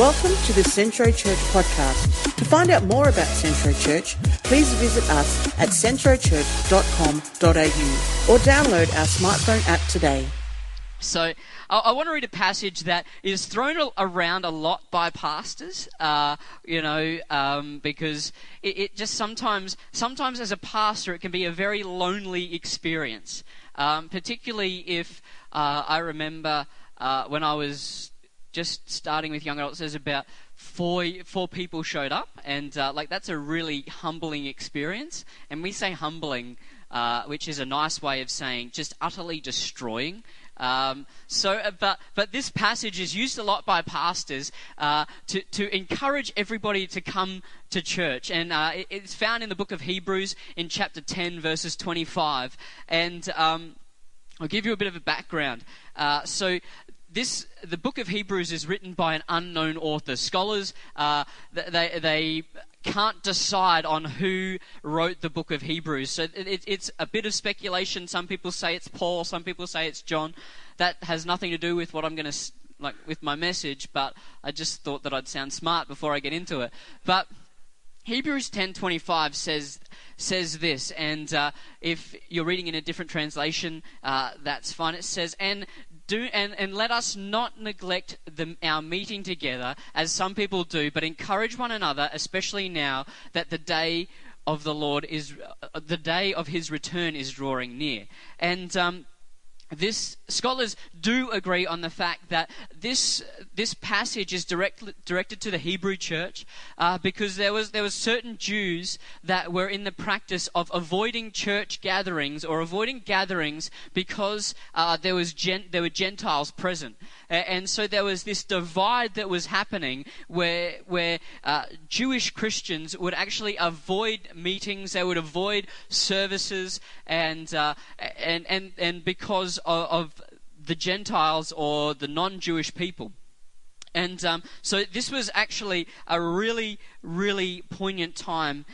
Welcome to the Centro Church podcast. To find out more about Centro Church, please visit us at centrochurch.com.au or download our smartphone app today. So, I, want to read a passage that is thrown around a lot by pastors, uh, you know, um, because it, it just sometimes, sometimes as a pastor, it can be a very lonely experience. Um, particularly if uh, I remember uh, when I was just starting with young adults, there's about four four people showed up, and uh, like that's a really humbling experience. And we say humbling, uh, which is a nice way of saying just utterly destroying. Um, so, uh, but but this passage is used a lot by pastors uh, to to encourage everybody to come to church, and uh, it, it's found in the book of Hebrews in chapter ten, verses twenty-five, and. Um, I'll give you a bit of a background. Uh, so, this the book of Hebrews is written by an unknown author. Scholars uh, they they can't decide on who wrote the book of Hebrews. So it, it's a bit of speculation. Some people say it's Paul. Some people say it's John. That has nothing to do with what I'm going to like with my message. But I just thought that I'd sound smart before I get into it. But Hebrews 10:25 says says this, and uh, if you're reading in a different translation, uh, that's fine. It says, "And do and, and let us not neglect the, our meeting together as some people do, but encourage one another, especially now that the day of the Lord is uh, the day of His return is drawing near." And um, this scholars do agree on the fact that this this passage is direct, directed to the Hebrew church uh, because there was there was certain Jews that were in the practice of avoiding church gatherings or avoiding gatherings because uh, there was gen, there were Gentiles present. And so there was this divide that was happening where where uh, Jewish Christians would actually avoid meetings, they would avoid services, and uh, and and and because of, of the Gentiles or the non-Jewish people. And um, so this was actually a really, really poignant time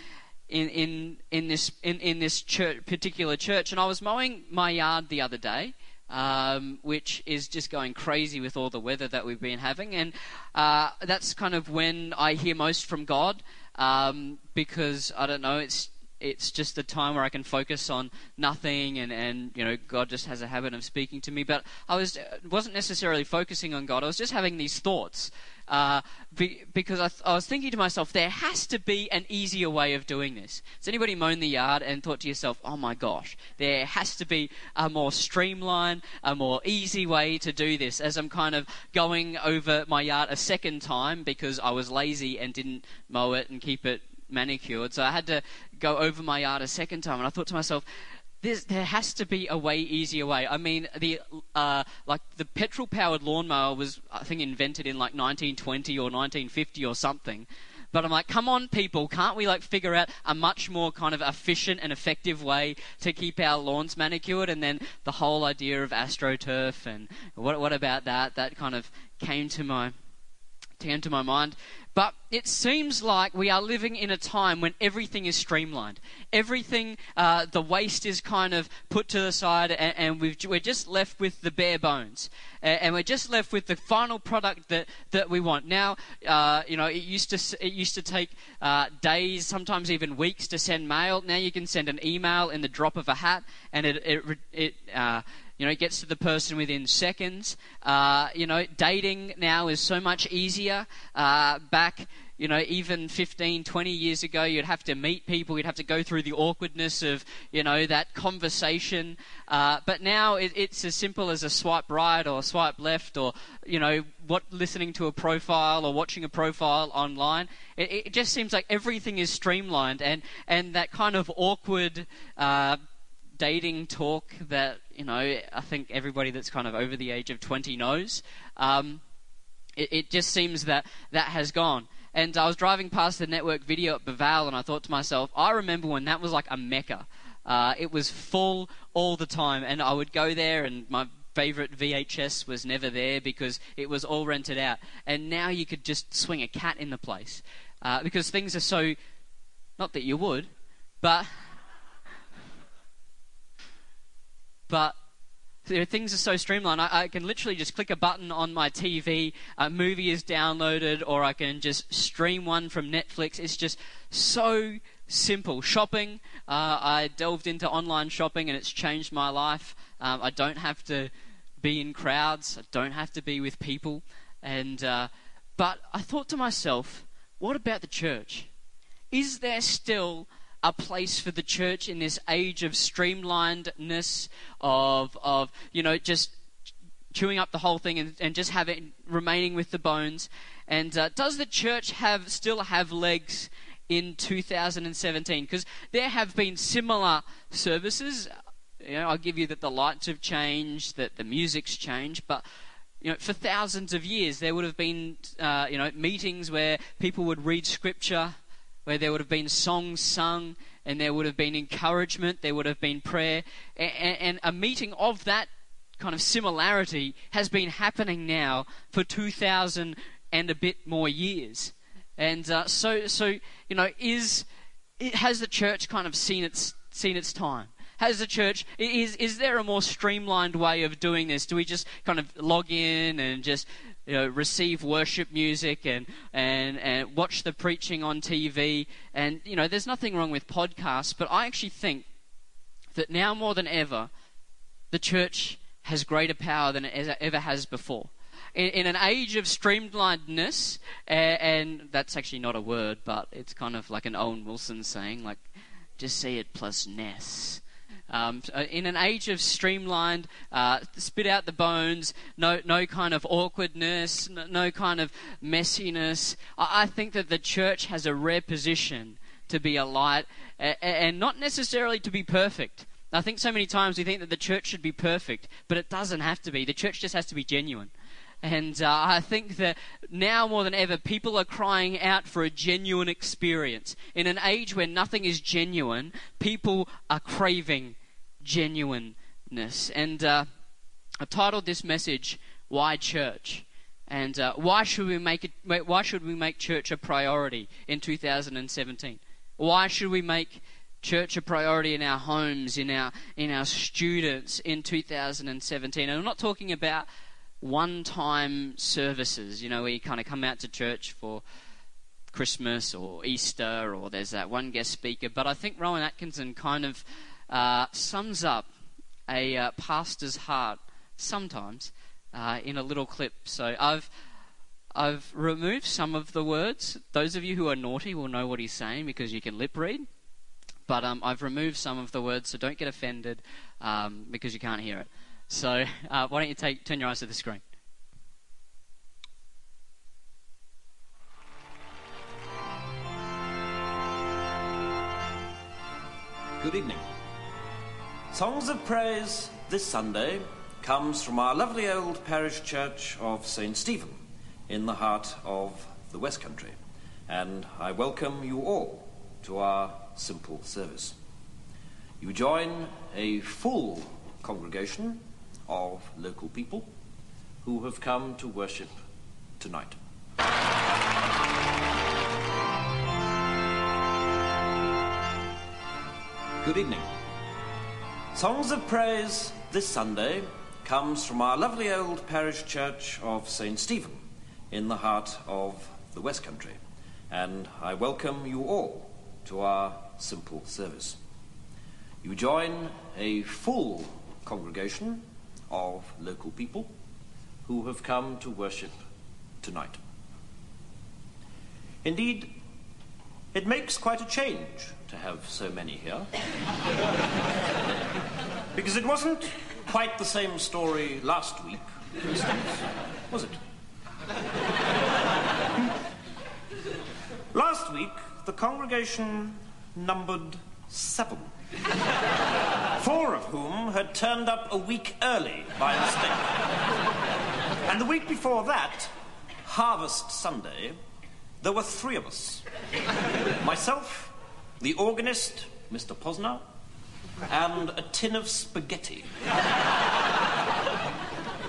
in, in, in this, in, in this church, particular church. And I was mowing my yard the other day, um, which is just going crazy with all the weather that we've been having. And uh, that's kind of when I hear most from God um, because, I don't know, it's it's just a time where I can focus on nothing, and, and you know God just has a habit of speaking to me. But I was wasn't necessarily focusing on God. I was just having these thoughts uh, be, because I, th- I, was thinking to myself, there has to be an easier way of doing this. Has anybody mown the yard and thought to yourself, oh my gosh, there has to be a more streamlined, a more easy way to do this? As I'm kind of going over my yard a second time because I was lazy and didn't mow it and keep it manicured. So I had to go over my yard a second time, and I thought to myself, there has to be a way easier way. I mean, the uh, like the petrol-powered lawnmower was, I think, invented in like 1920 or 1950 or something. But I'm like, come on, people, can't we like figure out a much more kind of efficient and effective way to keep our lawns manicured? And then the whole idea of astroturf and what what about that? That kind of came to my came to my mind. But it seems like we are living in a time when everything is streamlined. Everything, uh, the waste is kind of put to the side, and, and we are just left with the bare bones. and we're just left with the final product that, that we want. Now, uh, you know, it used to it used to take uh, days, sometimes even weeks, to send mail. Now you can send an email in the drop of a hat, and it it, it uh, you know, it gets to the person within seconds. Uh, you know, dating now is so much easier. Uh, back, you know, even 15, 20 years ago, you'd have to meet people, you'd have to go through the awkwardness of, you know, that conversation. Uh, but now it, it's as simple as a swipe right or a swipe left or, you know, what listening to a profile or watching a profile online. It, it just seems like everything is streamlined and, and that kind of awkward uh, dating talk that you know I think everybody that's kind of over the age of 20 knows. Um, it, it, just seems that that has gone. And I was driving past the network video at Baval, and I thought to myself, I remember when that was like a mecca. Uh, it was full all the time, and I would go there, and my favorite VHS was never there because it was all rented out. And now you could just swing a cat in the place uh, because things are so. Not that you would, but but things are so streamlined. I, I, can literally just click a button on my TV, a movie is downloaded, or I can just stream one from Netflix. It's just so simple. Shopping, uh, I delved into online shopping and it's changed my life. Um, I don't have to be in crowds, I don't have to be with people. And, uh, but I thought to myself, what about the church? Is there still a place for the church in this age of streamlinedness, of, of you know, just chewing up the whole thing and, and just having remaining with the bones? And uh, does the church have still have legs in 2017? Because there have been similar services. You know, I'll give you that the lights have changed, that the music's changed, but you know, for thousands of years there would have been, uh, you know, meetings where people would read scripture where there would have been songs sung and there would have been encouragement, there would have been prayer, and, and a meeting of that kind of similarity has been happening now for 2,000 and a bit more years. And uh, so, so you know, is has the church kind of seen its seen its time? Has the church is is there a more streamlined way of doing this? Do we just kind of log in and just you know, receive worship music and, and, and watch the preaching on TV. And, you know, there's nothing wrong with podcasts, but I actually think that now more than ever, the church has greater power than it ever has before. In, an age of streamlinedness, and, and that's actually not a word, but it's kind of like an Owen Wilson saying, like, just say it plus ness. Um, uh, in an age of streamlined, uh, spit out the bones, no, no kind of awkwardness, no, kind of messiness, I, think that the church has a rare position to be a light and not necessarily to be perfect. I think so many times we think that the church should be perfect, but it doesn't have to be. The church just has to be genuine. And uh, I think that now more than ever, people are crying out for a genuine experience. In an age where nothing is genuine, people are craving genuineness. And uh, I titled this message, Why Church? And uh, why should we make it? Why should we make church a priority in 2017? Why should we make church a priority in our homes, in our in our students in 2017? And I'm not talking about one time services, you know, where you kind of come out to church for Christmas or Easter or there's that one guest speaker. But I think Rowan Atkinson kind of uh, sums up a uh, pastor's heart sometimes uh, in a little clip. So I've. I've removed some of the words. Those of you who are naughty will know what he's saying because you can lip read. But um, I've removed some of the words, so don't get offended um, because you can't hear it. So uh, why don't you take, turn your eyes to the screen? Good evening. Songs of Praise this Sunday comes from our lovely old parish church of St. Stephen in the heart of the West Country. And I welcome you all to our simple service. You join a full congregation of local people who have come to worship tonight. Good evening. Songs of Praise this Sunday comes from our lovely old parish church of St. Stephen in the heart of the West Country. And I welcome you all to our simple service. You join a full congregation of local people who have come to worship tonight. Indeed, it makes quite a change to have so many here. because it wasn't quite the same story last week, was it? last week, the congregation numbered seven four of whom had turned up a week early by mistake. and the week before that, Harvest Sunday, there were three of us myself, the organist, Mr. Posner, and a tin of spaghetti.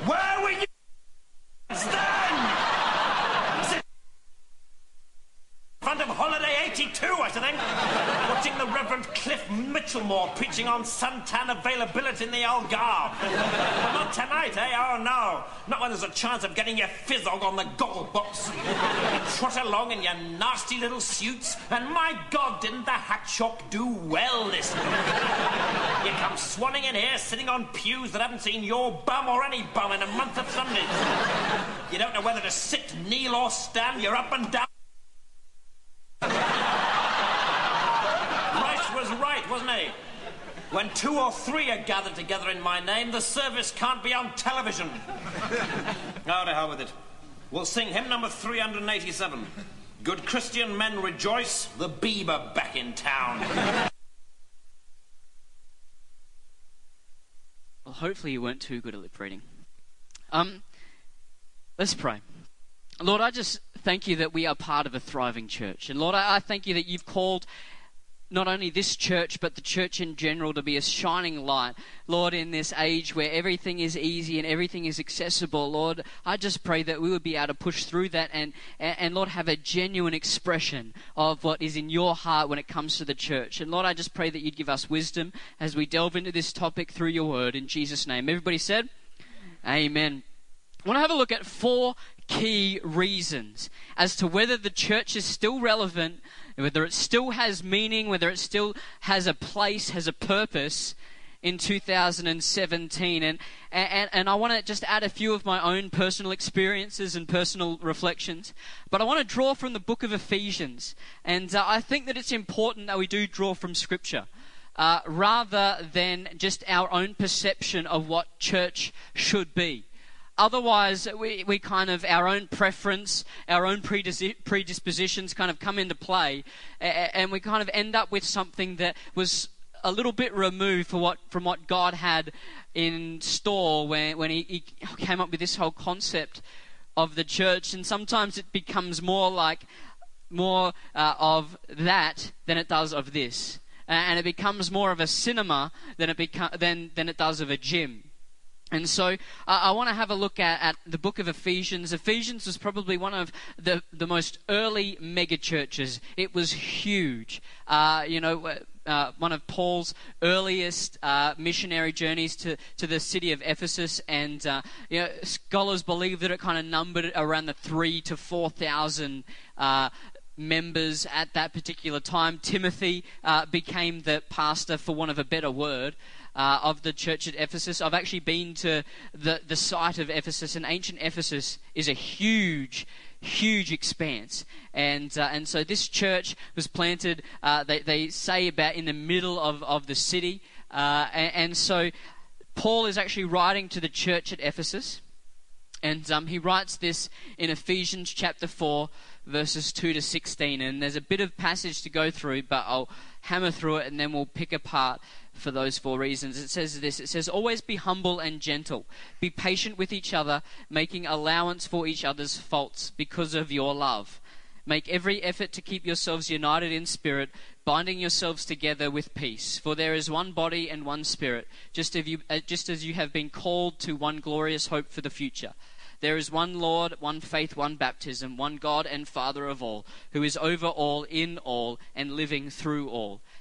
Where were you then? In front of Holiday 8 82, I should think. Watching the Reverend Cliff Michelmore preaching on suntan availability in the Algarve. but not tonight, eh? Oh, no. Not when there's a chance of getting your fizzog on the goggle box. You trot along in your nasty little suits, and my God, didn't the hat shop do well this week? You come swanning in here, sitting on pews that haven't seen your bum or any bum in a month of Sundays. You don't know whether to sit, kneel, or stand. You're up and down. Christ was right, wasn't he? When two or three are gathered together in my name, the service can't be on television. oh, to hell with it. We'll sing hymn number 387. Good Christian men rejoice, the Bieber back in town. Well, hopefully you weren't too good at lip reading. Um, let's pray. Lord, I just thank you that we are part of a thriving church. And Lord, I, I thank you that you've called not only this church, but the church in general to be a shining light. Lord, in this age where everything is easy and everything is accessible, Lord, I just pray that we would be able to push through that and, and, Lord, have a genuine expression of what is in your heart when it comes to the church. And Lord, I just pray that you'd give us wisdom as we delve into this topic through your word in Jesus' name. Everybody said, Amen. I want to have a look at four key reasons as to whether the church is still relevant whether it still has meaning, whether it still has a place, has a purpose in 2017. And, and, and I want to just add a few of my own personal experiences and personal reflections. But I want to draw from the book of Ephesians. And uh, I think that it's important that we do draw from Scripture. Uh, rather than just our own perception of what church should be. Otherwise, we, we kind of, our own preference, our own predispositions kind of come into play, and we kind of end up with something that was a little bit removed what, from what God had in store when, when he, he came up with this whole concept of the church. And sometimes it becomes more like, more uh, of that than it does of this. And it becomes more of a cinema than it, beca- than, than it does of a gym. And so uh, I want to have a look at, at, the book of Ephesians. Ephesians was probably one of the, the most early mega churches. It was huge. Uh, you know, uh, one of Paul's earliest uh, missionary journeys to, to the city of Ephesus, and uh, you know, scholars believe that it kind of numbered around the three to four thousand uh, members at that particular time. Timothy became the pastor, for want of a better word uh, of the church at Ephesus. I've actually been to the, the site of Ephesus, and ancient Ephesus is a huge, huge expanse. And, uh, and so this church was planted, uh, they, they say, about in the middle of, of the city. Uh, and, and, so Paul is actually writing to the church at Ephesus. And um, he writes this in Ephesians chapter 4, verses 2 to 16. And there's a bit of passage to go through, but I'll hammer through it and then we'll pick apart for those four reasons. It says this it says, Always be humble and gentle. Be patient with each other, making allowance for each other's faults because of your love. Make every effort to keep yourselves united in spirit, binding yourselves together with peace. For there is one body and one spirit, just as you, uh, just as you have been called to one glorious hope for the future. There is one Lord, one faith, one baptism, one God and Father of all, who is over all, in all, and living through all.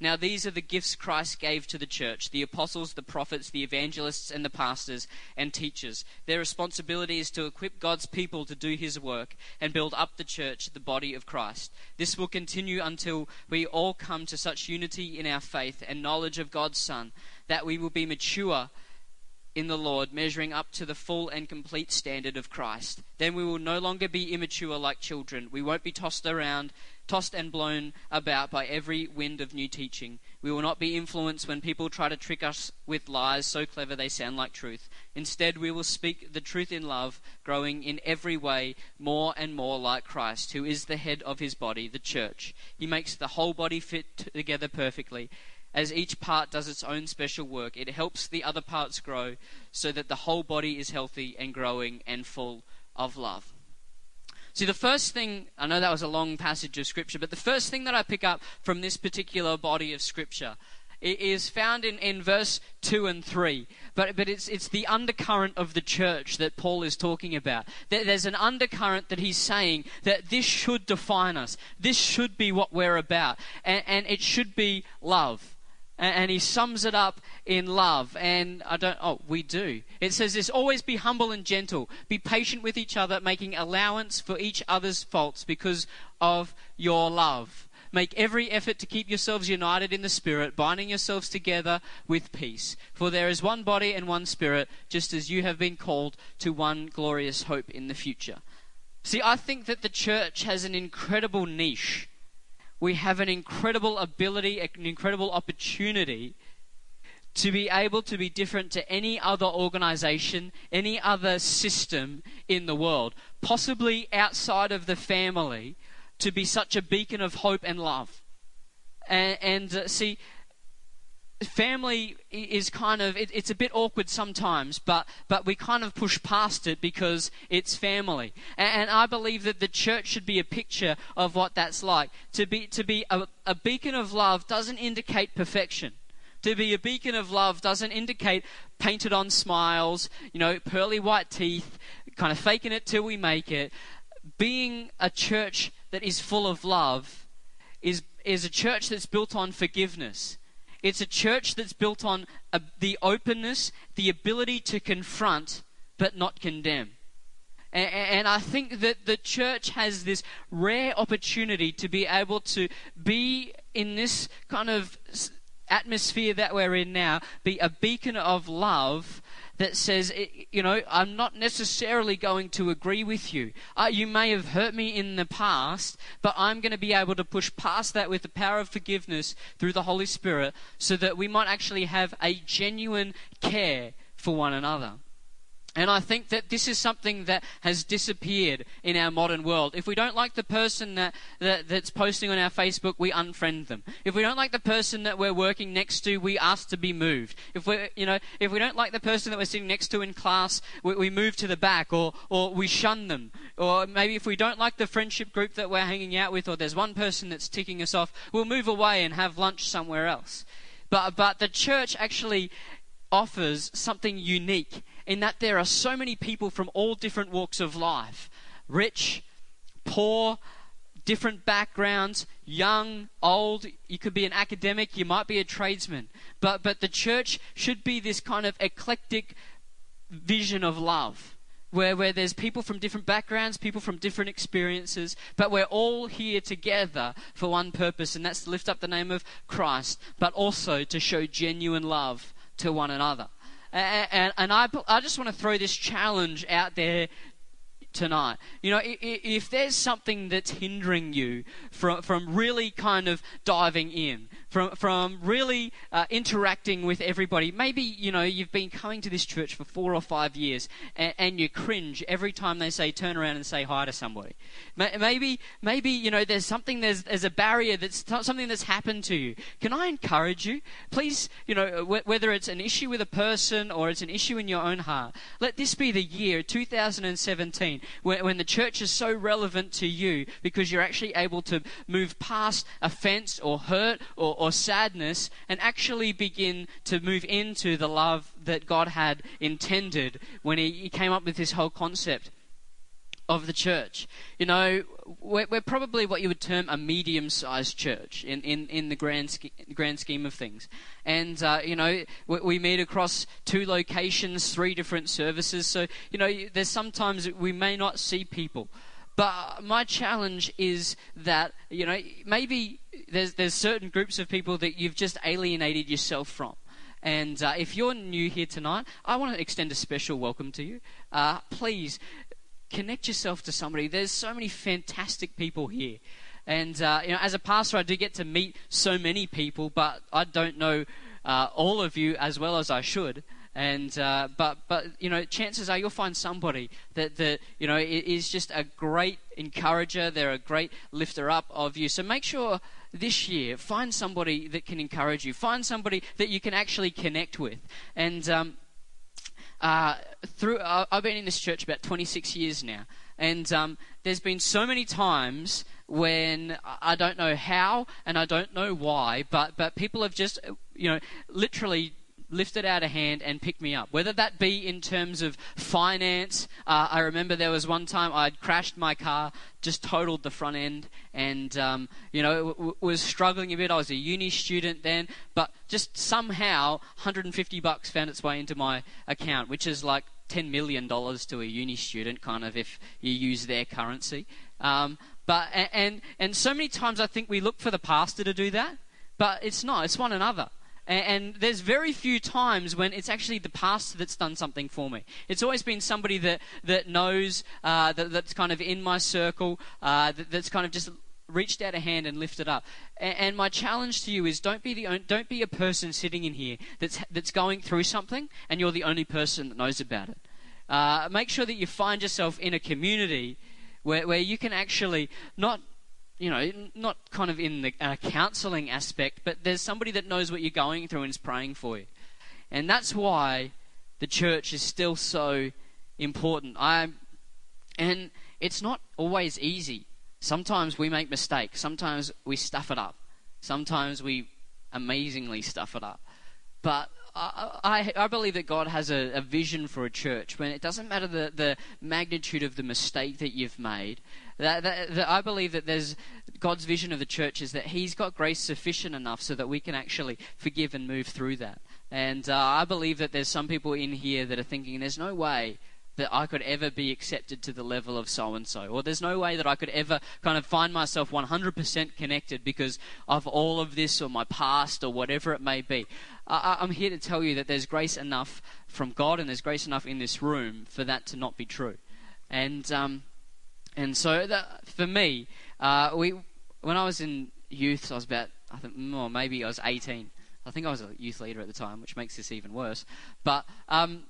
Now, these are the gifts Christ gave to the church the apostles, the prophets, the evangelists, and the pastors and teachers. Their responsibility is to equip God's people to do his work and build up the church, the body of Christ. This will continue until we all come to such unity in our faith and knowledge of God's Son that we will be mature in the Lord, measuring up to the full and complete standard of Christ. Then we will no longer be immature like children. We won't be tossed around, tossed and blown about by every wind of new teaching. We will not be influenced when people try to trick us with lies so clever they sound like truth. Instead, we will speak the truth in love, growing in every way more and more like Christ, who is the head of his body, the church. He makes the whole body fit together perfectly as each part does its own special work, it helps the other parts grow so that the whole body is healthy and growing and full of love. See, the first thing, I know that was a long passage of Scripture, but the first thing that I pick up from this particular body of Scripture is found in, in verse 2 and 3. But, but it's, it's the undercurrent of the church that Paul is talking about. There's an undercurrent that he's saying that this should define us. This should be what we're about. And, and it should be love and he sums it up in love. And I don't, oh, we do. It says this always be humble and gentle, be patient with each other, making allowance for each other's faults because of your love. Make every effort to keep yourselves united in the Spirit, binding yourselves together with peace. For there is one body and one Spirit, just as you have been called to one glorious hope in the future. See, I think that the church has an incredible niche we have an incredible ability, an incredible opportunity to be able to be different to any other organization, any other system in the world, possibly outside of the family, to be such a beacon of hope and love. And, and uh, see, family is kind of it, it's a bit awkward sometimes but but we kind of push past it because it's family. And, and, i believe that the church should be a picture of what that's like. To be to be a, a beacon of love doesn't indicate perfection. To be a beacon of love doesn't indicate painted on smiles you know pearly white teeth kind of faking it till we make it. Being a church that is full of love is is a church that's built on forgiveness it's a church that's built on a, the openness, the ability to confront, but not condemn. And, and, I think that the church has this rare opportunity to be able to be in this kind of atmosphere that we're in now, be a beacon of love that says, you know, I'm not necessarily going to agree with you. Uh, you may have hurt me in the past, but I'm going to be able to push past that with the power of forgiveness through the Holy Spirit so that we might actually have a genuine care for one another. And I think that this is something that has disappeared in our modern world. If we don't like the person that, that, that's posting on our Facebook, we unfriend them. If we don't like the person that we're working next to, we ask to be moved. If we you know, if we don't like the person that we're sitting next to in class, we, we move to the back or, or we shun them. Or maybe if we don't like the friendship group that we're hanging out with or there's one person that's ticking us off, we'll move away and have lunch somewhere else. But, but the church actually offers something unique in that there are so many people from all different walks of life rich, poor, different backgrounds, young, old. You could be an academic, you might be a tradesman. But, but the church should be this kind of eclectic vision of love. Where, where there's people from different backgrounds, people from different experiences, but we're all here together for one purpose, and that's to lift up the name of Christ, but also to show genuine love to one another. And, and, I, I just want to throw this challenge out there tonight. You know, if there's something that's hindering you from, from really kind of diving in, from, from really uh, interacting with everybody. Maybe, you know, you've been coming to this church for four or five years and, and you cringe every time they say turn around and say hi to somebody. Maybe, maybe, you know, there's something, there's, there's a barrier that's something that's happened to you. Can I encourage you? Please, you know, whether it's an issue with a person or it's an issue in your own heart, let this be the year, 2017, when, when the church is so relevant to you because you're actually able to move past offense or hurt or, or sadness and actually begin to move into the love that God had intended when He, he came up with this whole concept of the church. You know, we're, we're probably what you would term a medium sized church in, in, in the grand, sch- grand scheme of things. And, uh, you know, we, we, meet across two locations, three different services. So, you know, there's sometimes we may not see people. But my challenge is that, you know, maybe there's, there's certain groups of people that you've just alienated yourself from. And uh, if you're new here tonight, I want to extend a special welcome to you. Uh, please connect yourself to somebody. There's so many fantastic people here. And, uh, you know, as a pastor, I do get to meet so many people, but I don't know uh, all of you as well as I should. And uh, but but you know, chances are you'll find somebody that that you know is just a great encourager. They're a great lifter up of you. So make sure this year find somebody that can encourage you. Find somebody that you can actually connect with. And um, uh, through uh, I've been in this church about 26 years now, and um, there's been so many times when I don't know how and I don't know why, but but people have just you know literally lifted out a hand and picked me up. Whether that be in terms of finance, uh, I remember there was one time I'd crashed my car, just totaled the front end, and um, you know w- w- was struggling a bit. I was a uni student then, but just somehow 150 bucks found its way into my account, which is like 10 million dollars to a uni student, kind of if you use their currency. Um, but and and so many times I think we look for the pastor to do that, but it's not. It's one another. And, and there's very few times when it's actually the pastor that's done something for me. It's always been somebody that that knows uh, that, that's kind of in my circle, uh, that, that's kind of just reached out a hand and lifted up. And, my challenge to you is don't be the don't be a person sitting in here that's that's going through something and you're the only person that knows about it. Uh, make sure that you find yourself in a community where, where you can actually not you know, not kind of in the uh, counseling aspect, but there's somebody that knows what you're going through and is praying for you. And that's why the church is still so important. I, and it's not always easy. Sometimes we make mistakes. Sometimes we stuff it up. Sometimes we amazingly stuff it up. But I, I, believe that God has a, a, vision for a church when it doesn't matter the, the magnitude of the mistake that you've made. That, that, that I believe that there's God's vision of the church is that He's got grace sufficient enough so that we can actually forgive and move through that. And uh, I believe that there's some people in here that are thinking there's no way that I could ever be accepted to the level of so and so. Or there's no way that I could ever kind of find myself 100% connected because of all of this or my past or whatever it may be. I, I'm here to tell you that there's grace enough from God and there's grace enough in this room for that to not be true. And, um, and so that, for me, uh, we, when I was in youth, I was about, I think, or maybe I was 18. I think I was a youth leader at the time, which makes this even worse. But um,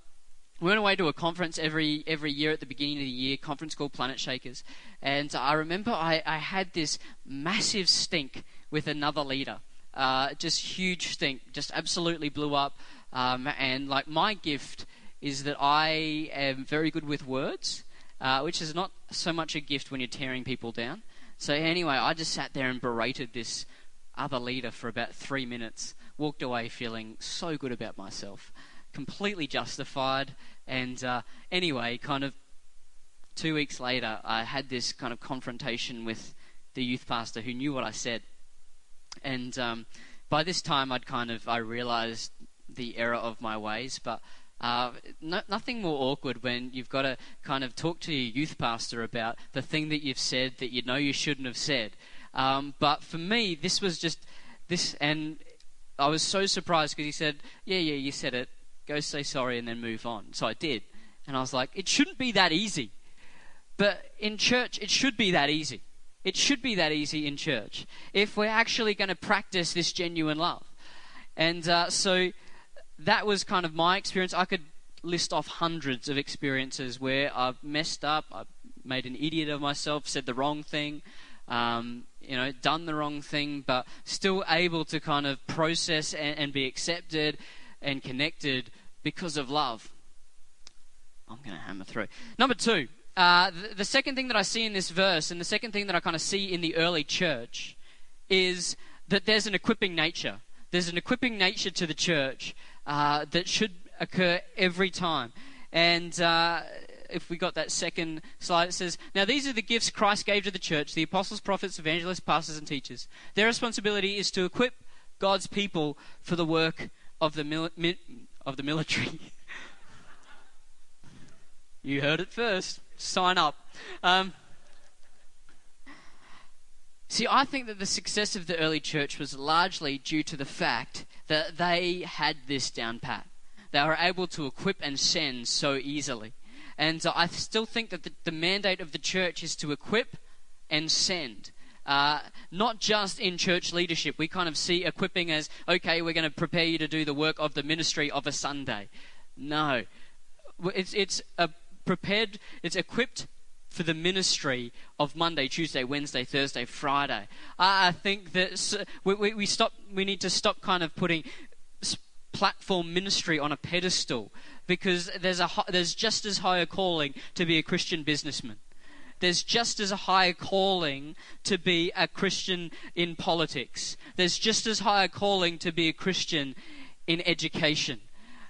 we went away to a conference every every year at the beginning of the year, conference called Planetshakers, and I remember I, I had this massive stink with another leader, uh, just huge stink, just absolutely blew up, um, and like my gift is that I am very good with words, uh, which is not so much a gift when you're tearing people down. So anyway, I just sat there and berated this other leader for about three minutes, walked away feeling so good about myself completely justified. And uh, anyway, kind of two weeks later, I had this kind of confrontation with the youth pastor who knew what I said. And um, by this time, I'd kind of I realized the error of my ways, but. Uh, no, nothing more awkward when you've got to kind of talk to your youth pastor about the thing that you've said that you know you shouldn't have said. Um, but for me, this was just this, and I was so surprised because he said, "Yeah, yeah, you said it go say sorry and then move on. So I did. And I was like, it shouldn't be that easy. But in church, it should be that easy. It should be that easy in church if we're actually going to practice this genuine love. And uh, so that was kind of my experience. I could list off hundreds of experiences where I've messed up, I've made an idiot of myself, said the wrong thing, um, you know, done the wrong thing, but still able to kind of process and, and be accepted and connected because of love. I'm going to hammer through. Number two, uh, the, the second thing that I see in this verse, and the second thing that I kind of see in the early church, is that there's an equipping nature. There's an equipping nature to the church uh, that should occur every time. And uh, if we got that second slide, it says, Now these are the gifts Christ gave to the church the apostles, prophets, evangelists, pastors, and teachers. Their responsibility is to equip God's people for the work of the, mil- mi- of the military. you heard it first. Sign up. Um, see, I think that the success of the early church was largely due to the fact that they had this down pat. They were able to equip and send so easily. And I still think that the, the mandate of the church is to equip and send. Uh, not just in church leadership. We kind of see equipping as, okay, we're going to prepare you to do the work of the ministry of a Sunday. No. It's, it's a prepared, it's equipped for the ministry of Monday, Tuesday, Wednesday, Thursday, Friday. I think that we, we, we, stop, we need to stop kind of putting platform ministry on a pedestal because there's, a, there's just as high a calling to be a Christian businessman. There's just as a high calling to be a Christian in politics. There's just as high a calling to be a Christian in education.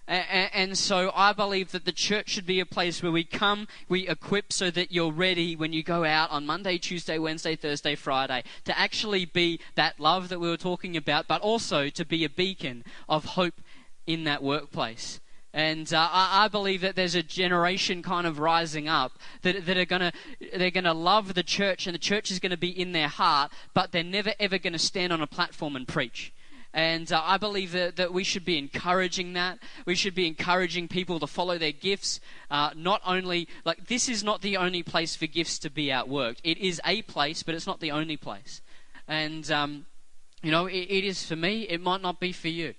And so I believe that the church should be a place where we come, we equip so that you're ready when you go out on Monday, Tuesday, Wednesday, Thursday, Friday to actually be that love that we were talking about, but also to be a beacon of hope in that workplace. And uh, I, I, believe that there's a generation kind of rising up that, that are gonna they're gonna love the church, and the church is gonna be in their heart, but they're never ever gonna stand on a platform and preach. And uh, I believe that, that we should be encouraging that. We should be encouraging people to follow their gifts. Uh, not only, like, this is not the only place for gifts to be outworked. It is a place, but it's not the only place. And, um, you know, it, it is for me, it might not be for you.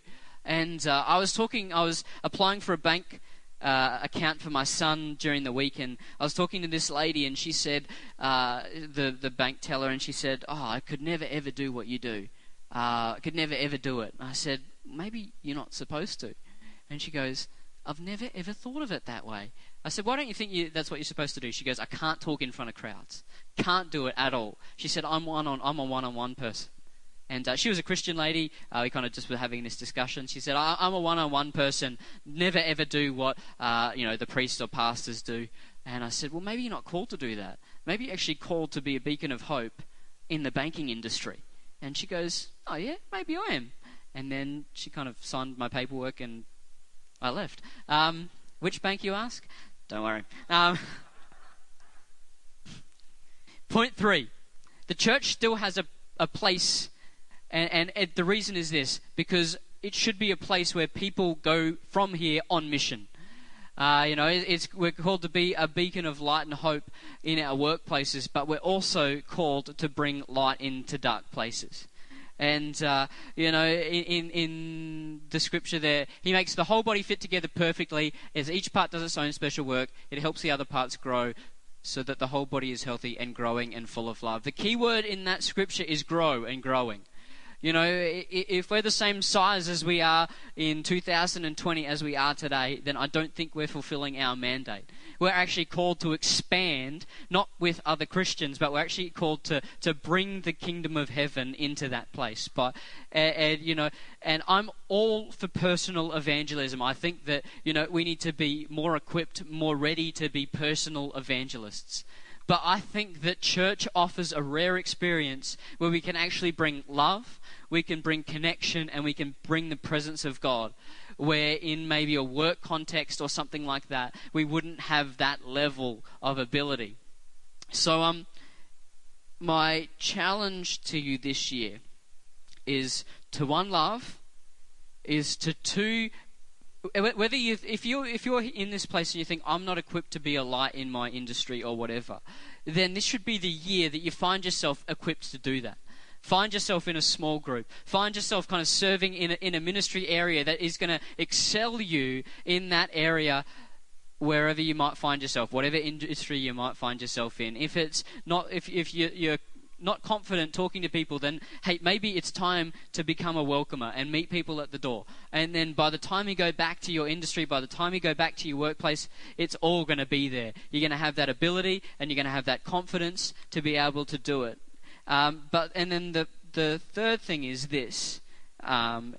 And uh, I was talking, I was applying for a bank uh, account for my son during the week, and I was talking to this lady, and she said, uh, the the bank teller, and she said, "Oh, I could never ever do what you do. Uh, I could never ever do it." And I said, "Maybe you're not supposed to." And she goes, "I've never ever thought of it that way." I said, "Why don't you think you, that's what you're supposed to do?" She goes, "I can't talk in front of crowds. Can't do it at all." She said, "I'm one on. I'm a one-on-one person." And uh, she was a Christian lady. Uh, we kind of just were having this discussion. She said, I- am a one-on-one person. Never ever do what uh, you know the priests or pastors do." And I said, "Well, maybe you're not called to do that. Maybe you're actually called to be a beacon of hope in the banking industry." And she goes, "Oh yeah, maybe I am." And then she kind of signed my paperwork, and I left. Um, which bank, you ask? Don't worry. Um, point three: the church still has a, a place and, and the reason is this because it should be a place where people go from here on mission. Uh, you know, it's, we're called to be a beacon of light and hope in our workplaces, but we're also called to bring light into dark places. And uh, you know, in in the scripture there, he makes the whole body fit together perfectly. As each part does its own special work, it helps the other parts grow, so that the whole body is healthy and growing and full of love. The key word in that scripture is grow and growing. You know, if we're the same size as we are in 2020 as we are today, then I don't think we're fulfilling our mandate. We're actually called to expand, not with other Christians, but we're actually called to, to bring the kingdom of heaven into that place. But, and, and, you know, and I'm all for personal evangelism. I think that, you know, we need to be more equipped, more ready to be personal evangelists. But I think that church offers a rare experience where we can actually bring love, we can bring connection, and we can bring the presence of God. Where in maybe a work context or something like that, we wouldn't have that level of ability. So, um, my challenge to you this year is to one love, is to two whether you if you if you're in this place and you think I'm not equipped to be a light in my industry or whatever, then this should be the year that you find yourself equipped to do that. Find yourself in a small group. Find yourself kind of serving in a, in a ministry area that is going to excel you in that area wherever you might find yourself, whatever industry you might find yourself in. If it's not, if, if you, you're not confident talking to people, then hey, maybe it's time to become a welcomer and meet people at the door. And then by the time you go back to your industry, by the time you go back to your workplace, it's all going to be there. You're going to have that ability and you're going to have that confidence to be able to do it. Um, but and then the the third thing is this. Um,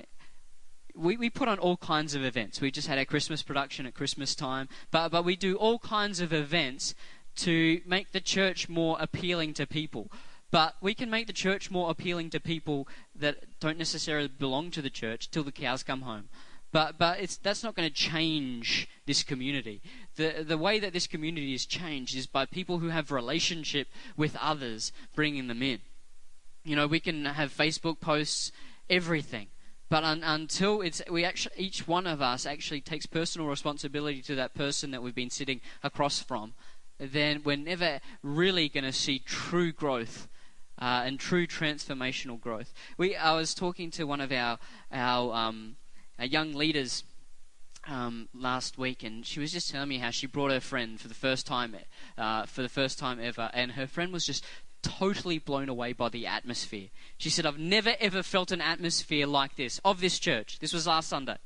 we, we put on all kinds of events. We just had our Christmas production at Christmas time, but, but we do all kinds of events to make the church more appealing to people. But we can make the church more appealing to people that don't necessarily belong to the church till the cows come home. But but it's that's not going to change this community. The the way that this community is changed is by people who have relationship with others, bringing them in. You know, we can have Facebook posts, everything. But un, until it's we actually each one of us actually takes personal responsibility to that person that we've been sitting across from, then we're never really going to see true growth uh, and true transformational growth. We, I was talking to one of our our, um, our young leaders um, last week, and she was just telling me how she brought her friend for the first time, uh, for the first time ever, and her friend was just totally blown away by the atmosphere. She said, "I've never ever felt an atmosphere like this of this church. This was last Sunday.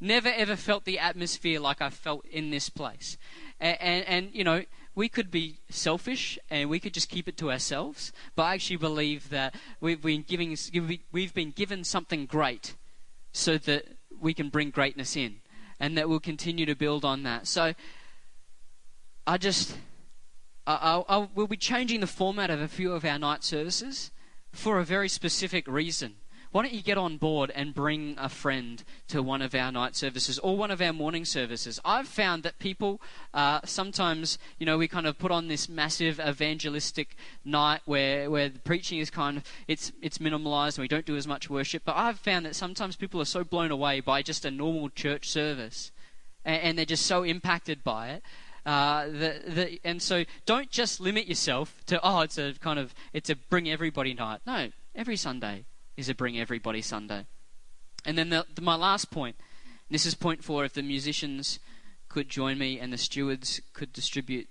Never ever felt the atmosphere like I felt in this place." And, and, and you know, we could be selfish and we could just keep it to ourselves, but I actually believe that we've been giving, we've been given something great, so that we can bring greatness in and that we'll continue to build on that. So I just, I, I, I, we'll be changing the format of a few of our night services for a very specific reason. Why don't you get on board and bring a friend to one of our night services or one of our morning services? I've found that people uh, sometimes, you know, we kind of put on this massive evangelistic night where, where the preaching is kind of it's it's minimalized and we don't do as much worship. But I've found that sometimes people are so blown away by just a normal church service, and, and they're just so impacted by it. Uh, the, the, and so don't just limit yourself to oh it's a kind of it's a bring everybody night. No, every Sunday is a Bring Everybody Sunday. And then the, the, my last point this is point four if the musicians could join me and the stewards could distribute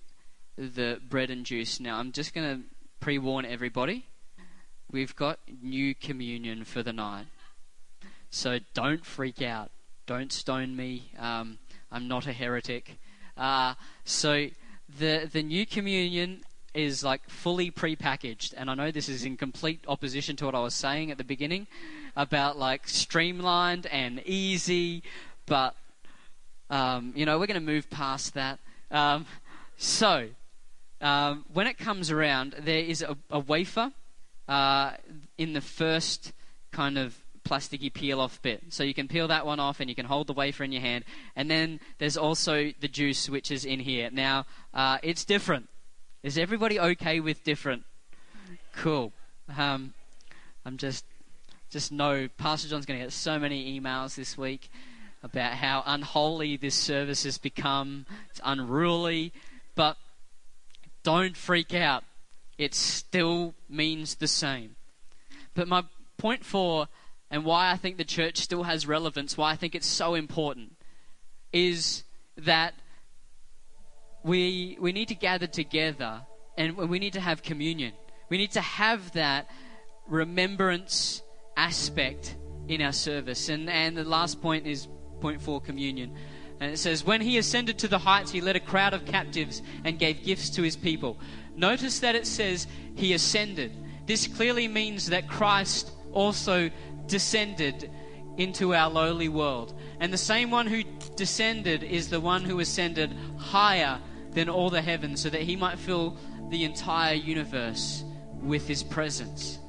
the bread and juice. Now, I'm just going to pre warn everybody we've got new communion for the night. So don't freak out. Don't stone me. Um, I'm not a heretic. Uh, so the the new communion is like fully pre-packaged and i know this is in complete opposition to what i was saying at the beginning about like streamlined and easy but um, you know we're going to move past that um, so um, when it comes around there is a, a wafer uh, in the first kind of plasticky peel off bit. So you can peel that one off and you can hold the wafer in your hand. And then there's also the juice which is in here. Now, uh, it's different. Is everybody okay with different? Cool. Um, I'm just just know Pastor John's going to get so many emails this week about how unholy this service has become. It's unruly, but don't freak out. It still means the same. But my point four, and why I think the church still has relevance, why I think it's so important, is that we, we need to gather together and we need to have communion. We need to have that remembrance aspect in our service. And, and the last point is point four communion. And it says, When he ascended to the heights, he led a crowd of captives and gave gifts to his people. Notice that it says he ascended. This clearly means that Christ also descended into our lowly world. And the same one who descended is the one who ascended higher than all the heavens so that he might fill the entire universe with his presence.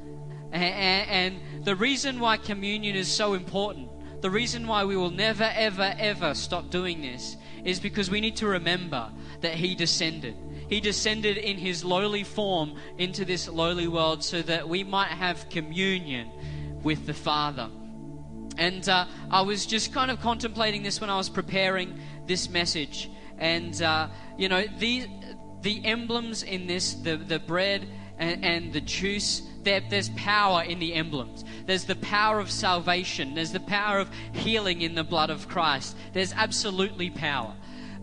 And, the reason why communion is so important, the reason why we will never, ever, ever stop doing this, is because we need to remember that he descended. He descended in his lowly form into this lowly world so that we might have communion with the Father. And uh, I was just kind of contemplating this when I was preparing this message. And, uh, you know, the, the emblems in this, the, the bread and, and the juice, there, there's power in the emblems. There's the power of salvation. There's the power of healing in the blood of Christ. There's absolutely power.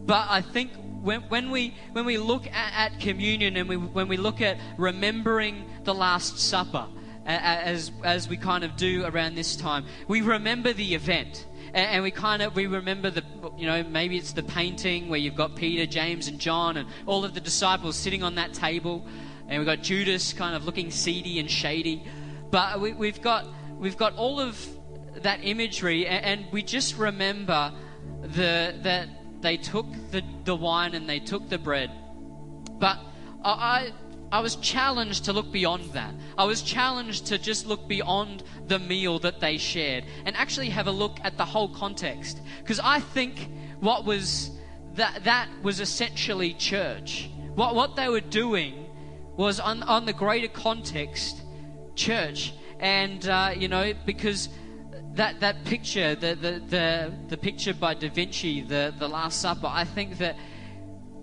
But I think when, when, we, when we look at, at communion and we, when we look at remembering the Last Supper, as, as we kind of do around this time, we remember the event and, we kind of we remember the you know maybe it's the painting where you've got Peter, James, and John, and all of the disciples sitting on that table, and we've got Judas kind of looking seedy and shady, but we, we've got we've got all of that imagery, and, and we just remember the that they took the, the wine and they took the bread, but I, I was challenged to look beyond that. I was challenged to just look beyond the meal that they shared and actually have a look at the whole context. Because I think what was that that was essentially church. What what they were doing was on on the greater context, church. And uh, you know because that that picture, the, the the the picture by Da Vinci, the the Last Supper. I think that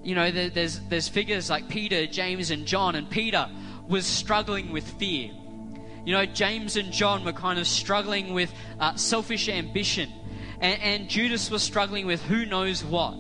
you know, there's, there's figures like Peter, James, and John, and Peter was struggling with fear. You know, James and John were kind of struggling with uh, selfish ambition. and, and Judas was struggling with who knows what.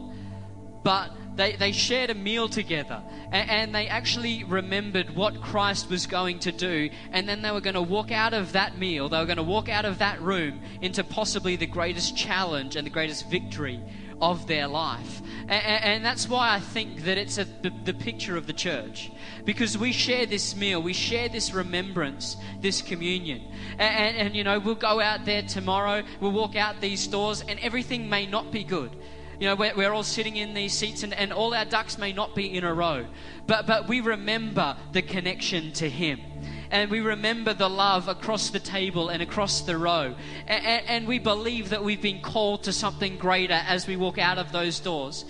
But they, they shared a meal together and, and, they actually remembered what Christ was going to do. And then they were going to walk out of that meal, they were going to walk out of that room into possibly the greatest challenge and the greatest victory of their life. And, and that's why I think that it's a, the, the picture of the church. Because we share this meal, we share this remembrance, this communion. And, and, and, you know, we'll go out there tomorrow, we'll walk out these doors, and everything may not be good. You know, we're, we're all sitting in these seats, and, and all our ducks may not be in a row. But, but we remember the connection to Him and we remember the love across the table and across the row. And, and, we believe that we've been called to something greater as we walk out of those doors.